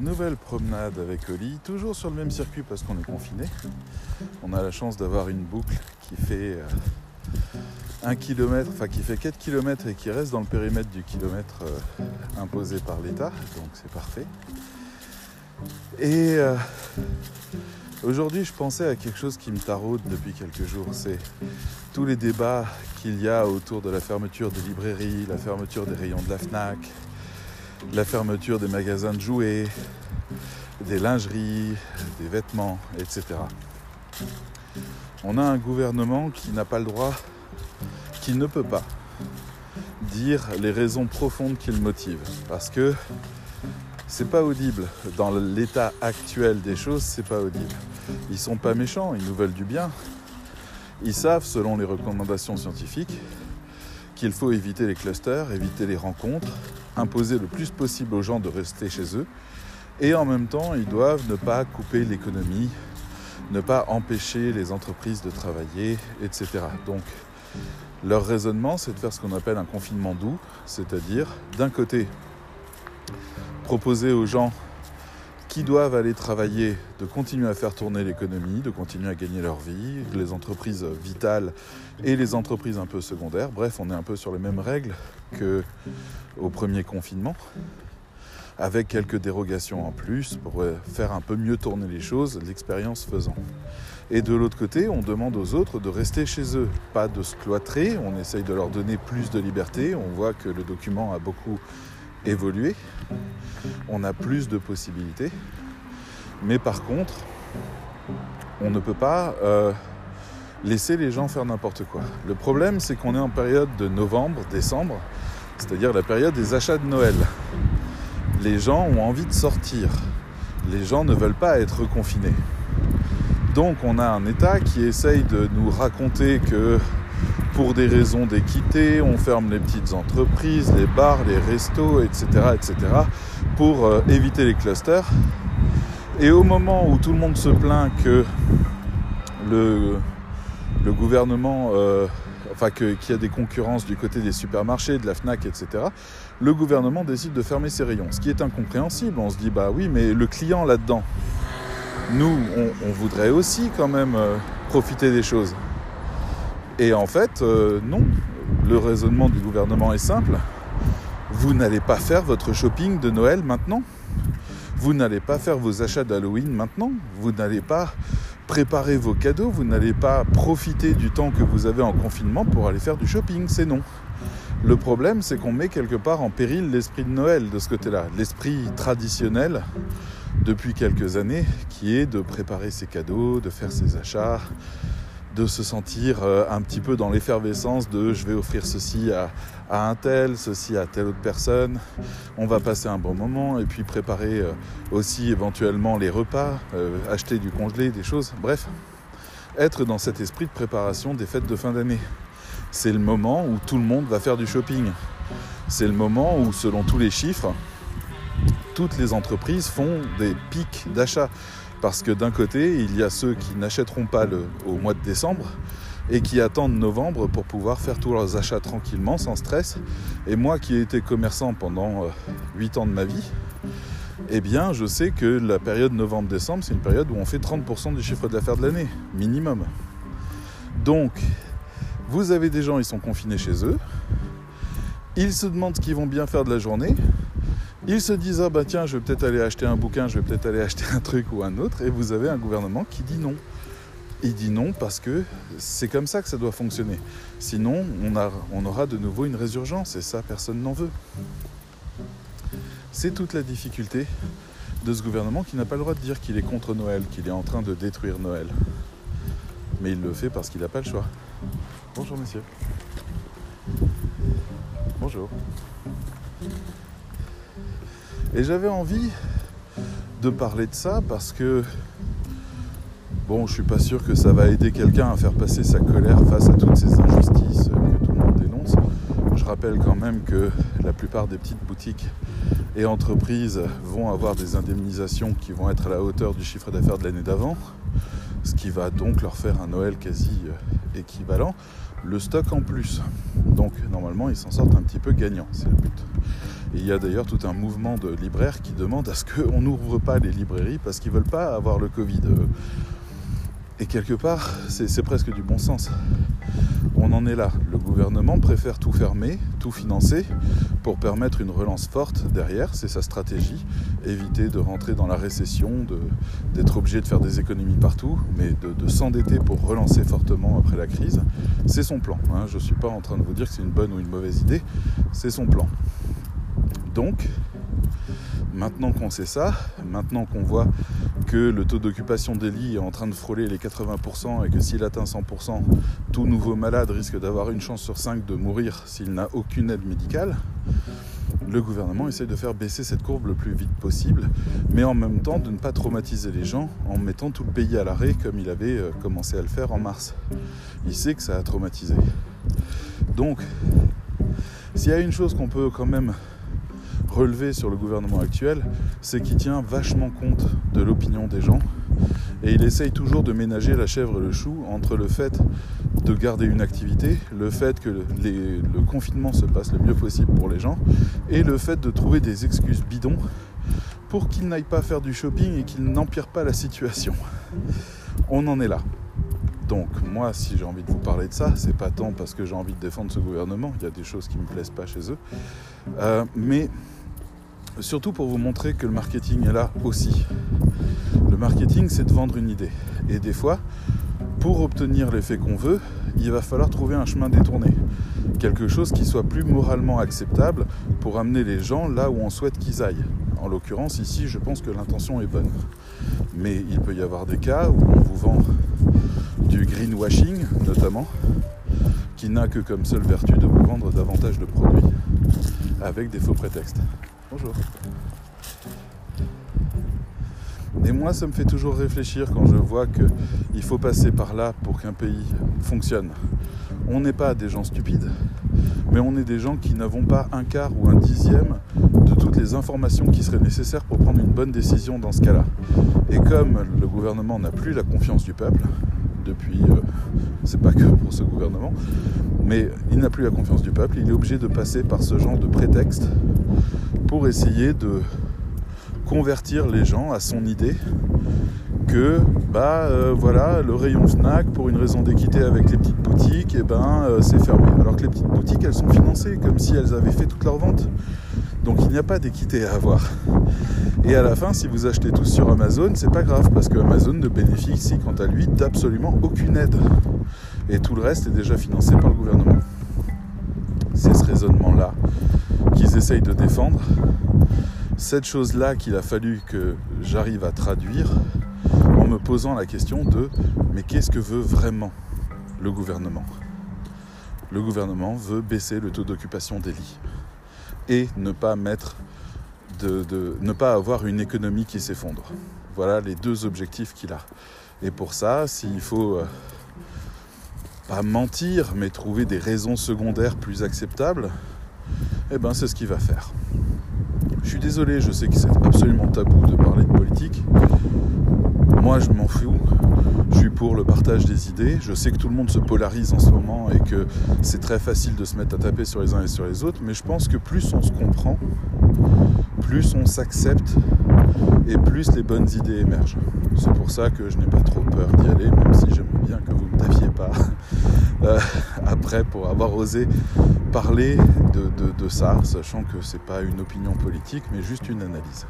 Nouvelle promenade avec Oli, toujours sur le même circuit parce qu'on est confiné. On a la chance d'avoir une boucle qui fait euh, un kilomètre, enfin qui fait 4 km et qui reste dans le périmètre du kilomètre euh, imposé par l'État, donc c'est parfait. Et euh, aujourd'hui, je pensais à quelque chose qui me taraude depuis quelques jours, c'est tous les débats qu'il y a autour de la fermeture des librairies, la fermeture des rayons de la FNAC, la fermeture des magasins de jouets, des lingeries, des vêtements, etc. On a un gouvernement qui n'a pas le droit, qui ne peut pas dire les raisons profondes qui le motivent. Parce que c'est pas audible. Dans l'état actuel des choses, c'est pas audible. Ils sont pas méchants, ils nous veulent du bien. Ils savent, selon les recommandations scientifiques, qu'il faut éviter les clusters, éviter les rencontres, imposer le plus possible aux gens de rester chez eux. Et en même temps, ils doivent ne pas couper l'économie, ne pas empêcher les entreprises de travailler, etc. Donc, leur raisonnement, c'est de faire ce qu'on appelle un confinement doux, c'est-à-dire, d'un côté, proposer aux gens qui doivent aller travailler de continuer à faire tourner l'économie, de continuer à gagner leur vie, les entreprises vitales et les entreprises un peu secondaires. Bref, on est un peu sur les mêmes règles qu'au premier confinement, avec quelques dérogations en plus pour faire un peu mieux tourner les choses, l'expérience faisant. Et de l'autre côté, on demande aux autres de rester chez eux, pas de se cloîtrer, on essaye de leur donner plus de liberté, on voit que le document a beaucoup évolué, on a plus de possibilités, mais par contre, on ne peut pas euh, laisser les gens faire n'importe quoi. Le problème, c'est qu'on est en période de novembre, décembre, c'est-à-dire la période des achats de Noël. Les gens ont envie de sortir. Les gens ne veulent pas être confinés. Donc on a un État qui essaye de nous raconter que pour des raisons d'équité, on ferme les petites entreprises, les bars, les restos, etc., etc., pour euh, éviter les clusters. Et au moment où tout le monde se plaint que le, gouvernement, euh, enfin qu'il y a des concurrences du côté des supermarchés, de la FNAC, etc., le gouvernement décide de fermer ses rayons. Ce qui est incompréhensible. On se dit, bah oui, mais le client là-dedans, nous, on, voudrait aussi quand même euh, profiter des choses. Et en fait, euh, non. Le raisonnement du gouvernement est simple. Vous n'allez pas faire votre shopping de Noël maintenant. Vous n'allez pas faire vos achats d'Halloween maintenant. Vous n'allez pas préparer vos cadeaux. Vous n'allez pas profiter du temps que vous avez en confinement pour aller faire du shopping. C'est non. Le problème, c'est qu'on met quelque part en péril l'esprit de Noël de ce côté-là. L'esprit traditionnel depuis quelques années qui est de préparer ses cadeaux, de faire ses achats, de se sentir euh, un petit peu dans l'effervescence de je vais offrir ceci à, un tel, ceci à telle autre personne, on va passer un bon moment et puis préparer euh, aussi éventuellement les repas, euh, acheter du congelé, des choses, bref, être dans cet esprit de préparation des fêtes de fin d'année. C'est le moment où tout le monde va faire du shopping. C'est le moment où, selon tous les chiffres, toutes les entreprises font des pics d'achat. Parce que d'un côté, il y a ceux qui n'achèteront pas au mois de décembre et qui attendent novembre pour pouvoir faire tous leurs achats tranquillement, sans stress. Et moi qui ai été commerçant pendant 8 euh, ans de ma vie, eh bien je sais que la période novembre-décembre, c'est une période où on fait 30% du chiffre d'affaires de l'année, minimum. Donc, vous avez des gens, ils sont confinés chez eux, ils se demandent ce qu'ils vont bien faire de la journée, ils se disent ah bah tiens je vais peut-être aller acheter un bouquin, je vais peut-être aller acheter un truc ou un autre, et vous avez un gouvernement qui dit non. Il dit non parce que c'est comme ça que ça doit fonctionner. Sinon on, on aura de nouveau une résurgence et ça personne n'en veut. C'est toute la difficulté de ce gouvernement qui n'a pas le droit de dire qu'il est contre Noël, qu'il est en train de détruire Noël. Mais il le fait parce qu'il n'a pas le choix. Bonjour monsieur. Bonjour. Et j'avais envie de parler de ça parce que, bon, je suis pas sûr que ça va aider quelqu'un à faire passer sa colère face à toutes ces injustices que tout le monde dénonce. Je rappelle quand même que la plupart des petites boutiques et entreprises vont avoir des indemnisations qui vont être à la hauteur du chiffre d'affaires de l'année d'avant, ce qui va donc leur faire un Noël quasi euh, équivalent. Le stock en plus. Donc normalement ils s'en sortent un petit peu gagnants, c'est le but. Il y a d'ailleurs tout un mouvement de libraires qui demandent à ce qu'on n'ouvre pas les librairies parce qu'ils ne veulent pas avoir le Covid. Et quelque part, c'est presque du bon sens. On en est là. Le gouvernement préfère tout fermer, tout financer, pour permettre une relance forte derrière. C'est sa stratégie. Éviter de rentrer dans la récession, d'être obligé de faire des économies partout, mais de, s'endetter pour relancer fortement après la crise. C'est son plan. Hein. Je ne suis pas en train de vous dire que c'est une bonne ou une mauvaise idée. C'est son plan. Donc, Maintenant qu'on sait ça, maintenant qu'on voit que le taux d'occupation des lits est en train de frôler les 80% et que s'il atteint 100%, tout nouveau malade risque d'avoir une chance sur 5 de mourir s'il n'a aucune aide médicale, le gouvernement essaie de faire baisser cette courbe le plus vite possible, mais en même temps de ne pas traumatiser les gens en mettant tout le pays à l'arrêt comme il avait euh, commencé à le faire en mars. Il sait que ça a traumatisé. Donc, s'il y a une chose qu'on peut quand même relevé sur le gouvernement actuel, c'est qu'il tient vachement compte de l'opinion des gens et il essaye toujours de ménager la chèvre et le chou entre le fait de garder une activité, le fait que le confinement se passe le mieux possible pour les gens et le fait de trouver des excuses bidons pour qu'ils n'aillent pas faire du shopping et qu'ils n'empirent pas la situation. On en est là. Donc moi, si j'ai envie de vous parler de ça, c'est pas tant parce que j'ai envie de défendre ce gouvernement. Il y a des choses qui me plaisent pas chez eux, euh, mais surtout pour vous montrer que le marketing est là aussi. Le marketing, c'est de vendre une idée. Et des fois, pour obtenir l'effet qu'on veut, il va falloir trouver un chemin détourné. Quelque chose qui soit plus moralement acceptable pour amener les gens là où on souhaite qu'ils aillent. En l'occurrence, ici, je pense que l'intention est bonne. Mais il peut y avoir des cas où on vous vend du greenwashing, notamment, qui n'a que comme seule vertu de vous vendre davantage de produits avec des faux prétextes. Bonjour. Et moi, ça me fait toujours réfléchir quand je vois qu'il faut passer par là pour qu'un pays fonctionne. On n'est pas des gens stupides, mais on est des gens qui n'avons pas un quart ou un dixième de toutes les informations qui seraient nécessaires pour prendre une bonne décision dans ce cas-là. Et comme le gouvernement n'a plus la confiance du peuple, depuis, euh, c'est pas que pour ce gouvernement, mais il n'a plus la confiance du peuple, il est obligé de passer par ce genre de prétexte pour essayer de convertir les gens à son idée que bah euh, voilà le rayon Fnac pour une raison d'équité avec les petites boutiques et eh ben euh, c'est fermé. Alors que les petites boutiques elles sont financées comme si elles avaient fait toute leur vente donc il n'y a pas d'équité à avoir. Et à la fin si vous achetez tous sur Amazon c'est pas grave parce que Amazon ne bénéficie quant à lui d'absolument aucune aide. Et tout le reste est déjà financé par le gouvernement. C'est ce raisonnement là qu'ils essayent de défendre. Cette chose-là qu'il a fallu que j'arrive à traduire en me posant la question de mais qu'est-ce que veut vraiment le gouvernement? Le gouvernement veut baisser le taux d'occupation des lits et ne pas mettre de, ne pas avoir une économie qui s'effondre. Voilà les deux objectifs qu'il a. Et pour ça, s'il faut euh, pas mentir, mais trouver des raisons secondaires plus acceptables, eh ben c'est ce qu'il va faire. Je suis désolé, je sais que c'est absolument tabou de parler de politique. Moi, je m'en fous. Pour le partage des idées. Je sais que tout le monde se polarise en ce moment et que c'est très facile de se mettre à taper sur les uns et sur les autres. Mais je pense que plus on se comprend, plus on s'accepte et plus les bonnes idées émergent. C'est pour ça que je n'ai pas trop peur d'y aller, même si j'aimerais bien que vous ne me tafiez pas euh, après pour avoir osé parler de, ça, sachant que ce n'est pas une opinion politique, mais juste une analyse.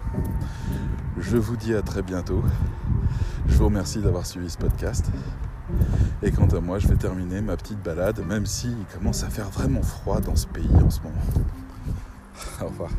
Je vous dis à très bientôt. Je vous remercie d'avoir suivi ce podcast. Et quant à moi, je vais terminer ma petite balade, même s'il commence à faire vraiment froid dans ce pays en ce moment. Au revoir.